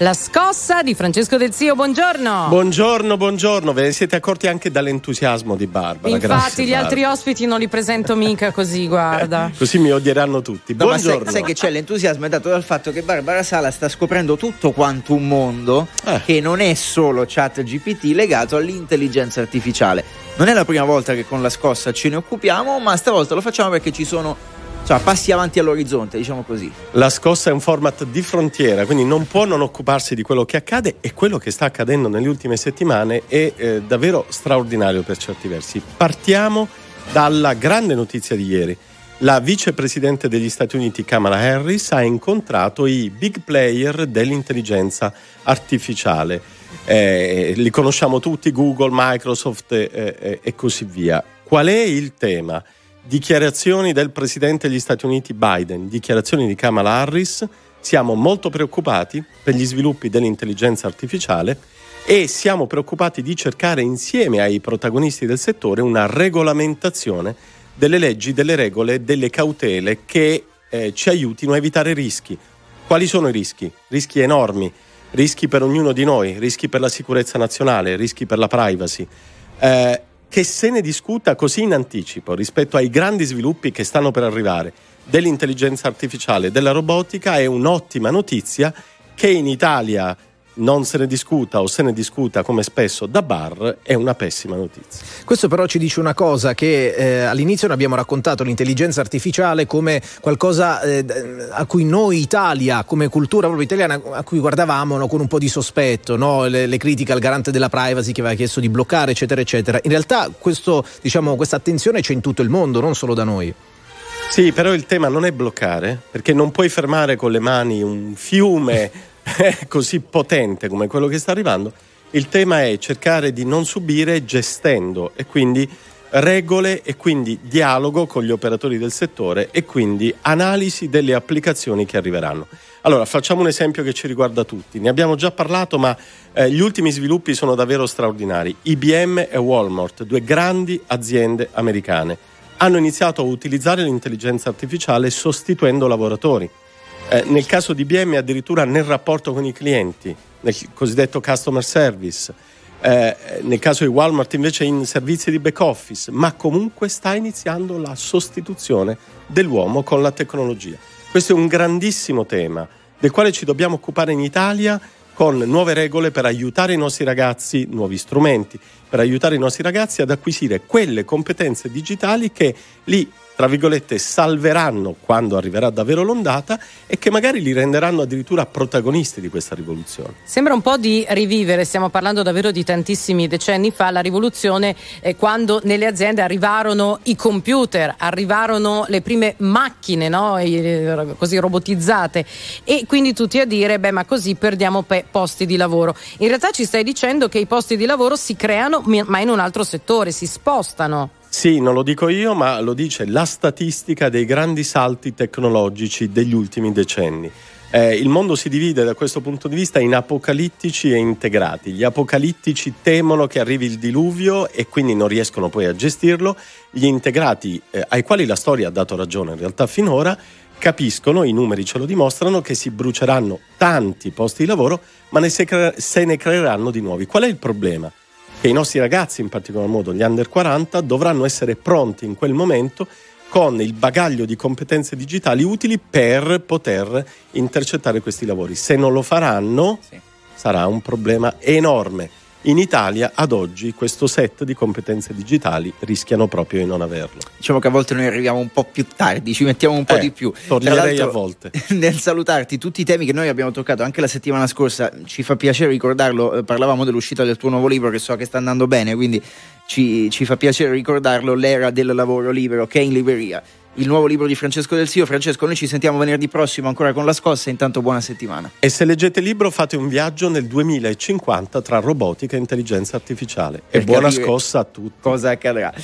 La scossa di Francesco Del Zio, buongiorno. Buongiorno, buongiorno. Ve ne siete accorti anche dall'entusiasmo di Barbara. Infatti, Grazie, gli Barbara. altri ospiti non li presento mica così, guarda. Così mi odieranno tutti. No, ma sai, Buongiorno. sai che c'è l'entusiasmo è dato dal fatto che Barbara Sala sta scoprendo tutto quanto un mondo Eh. che non è solo chat GPT legato all'intelligenza artificiale. Non è la prima volta che con la scossa ce ne occupiamo, ma stavolta lo facciamo perché ci sono cioè, passi avanti all'orizzonte, diciamo così. La scossa è un format di frontiera, quindi non può non occuparsi di quello che accade e quello che sta accadendo nelle ultime settimane è eh, davvero straordinario per certi versi. Partiamo dalla grande notizia di ieri. La vicepresidente degli Stati Uniti Kamala Harris ha incontrato i big player dell'intelligenza artificiale. Eh, li conosciamo tutti, Google, Microsoft eh, eh, e così via. Qual è il tema? Dichiarazioni del presidente degli Stati Uniti Biden, dichiarazioni di Kamala Harris. Siamo molto preoccupati per gli sviluppi dell'intelligenza artificiale e siamo preoccupati di cercare insieme ai protagonisti del settore una regolamentazione delle leggi, delle regole, delle cautele che eh, ci aiutino a evitare rischi. Quali sono i rischi? Rischi enormi, rischi per ognuno di noi, rischi per la sicurezza nazionale, rischi per la privacy. Eh, che se ne discuta così in anticipo rispetto ai grandi sviluppi che stanno per arrivare dell'intelligenza artificiale, della robotica, è un'ottima notizia che in Italia non se ne discuta o se ne discuta come spesso da bar è una pessima notizia. Questo però ci dice una cosa che eh, all'inizio abbiamo raccontato l'intelligenza artificiale come qualcosa eh, a cui noi Italia come cultura proprio italiana a cui guardavamo no, con un po' di sospetto, no? le, le, critiche al garante della privacy che aveva chiesto di bloccare eccetera eccetera. In realtà questo, diciamo, questa attenzione c'è in tutto il mondo, non solo da noi. Sì, però il tema non è bloccare, perché non puoi fermare con le mani un fiume così potente come quello che sta arrivando. Il tema è cercare di non subire gestendo e quindi regole e quindi dialogo con gli operatori del settore e quindi analisi delle applicazioni che arriveranno. Allora, facciamo un esempio che ci riguarda tutti. Ne abbiamo già parlato, ma eh, gli ultimi sviluppi sono davvero straordinari. IBM e Walmart, due grandi aziende americane, hanno iniziato a utilizzare l'intelligenza artificiale sostituendo lavoratori. Eh, nel caso di IBM addirittura nel rapporto con i clienti, nel cosiddetto customer service, eh, nel caso di Walmart invece in servizi di back office, ma comunque sta iniziando la sostituzione dell'uomo con la tecnologia. Questo è un grandissimo tema del quale ci dobbiamo occupare in Italia con nuove regole per aiutare i nostri ragazzi, nuovi strumenti, per aiutare i nostri ragazzi ad acquisire quelle competenze digitali che li tra virgolette, salveranno quando arriverà davvero l'ondata e che magari li renderanno addirittura protagonisti di questa rivoluzione. Sembra un po' di rivivere, stiamo parlando davvero di tantissimi decenni fa, la rivoluzione eh, quando nelle aziende arrivarono i computer, arrivarono le prime macchine, no? I, così robotizzate e quindi tutti a dire, beh ma così perdiamo pe- posti di lavoro. In realtà ci stai dicendo che i posti di lavoro si creano ma in un altro settore, si spostano. Sì, non lo dico io, ma lo dice la statistica dei grandi salti tecnologici degli ultimi decenni. Eh, il mondo si divide da questo punto di vista in apocalittici e integrati. Gli apocalittici temono che arrivi il diluvio e quindi non riescono poi a gestirlo. Gli integrati, eh, ai quali la storia ha dato ragione in realtà finora, capiscono, i numeri ce lo dimostrano, che si bruceranno tanti posti di lavoro, ma ne se, cre- se ne creeranno di nuovi. Qual è il problema? Che i nostri ragazzi, in particolar modo gli under 40, dovranno essere pronti in quel momento con il bagaglio di competenze digitali utili per poter intercettare questi lavori. Se non lo faranno, sì. sarà un problema enorme. In Italia ad oggi questo set di competenze digitali rischiano proprio di non averlo. Diciamo che a volte noi arriviamo un po' più tardi, ci mettiamo un po' eh, di più. Toglierei a volte. Nel salutarti tutti i temi che noi abbiamo toccato anche la settimana scorsa, ci fa piacere ricordarlo, parlavamo dell'uscita del tuo nuovo libro che so che sta andando bene, quindi ci, ci fa piacere ricordarlo, l'era del lavoro libero che è in libreria. Il nuovo libro di Francesco Del Sio. Francesco, noi ci sentiamo venerdì prossimo ancora con la scossa. Intanto, buona settimana. E se leggete il libro, fate un viaggio nel 2050 tra robotica e intelligenza artificiale. E buona scossa a tutti. Cosa accadrà?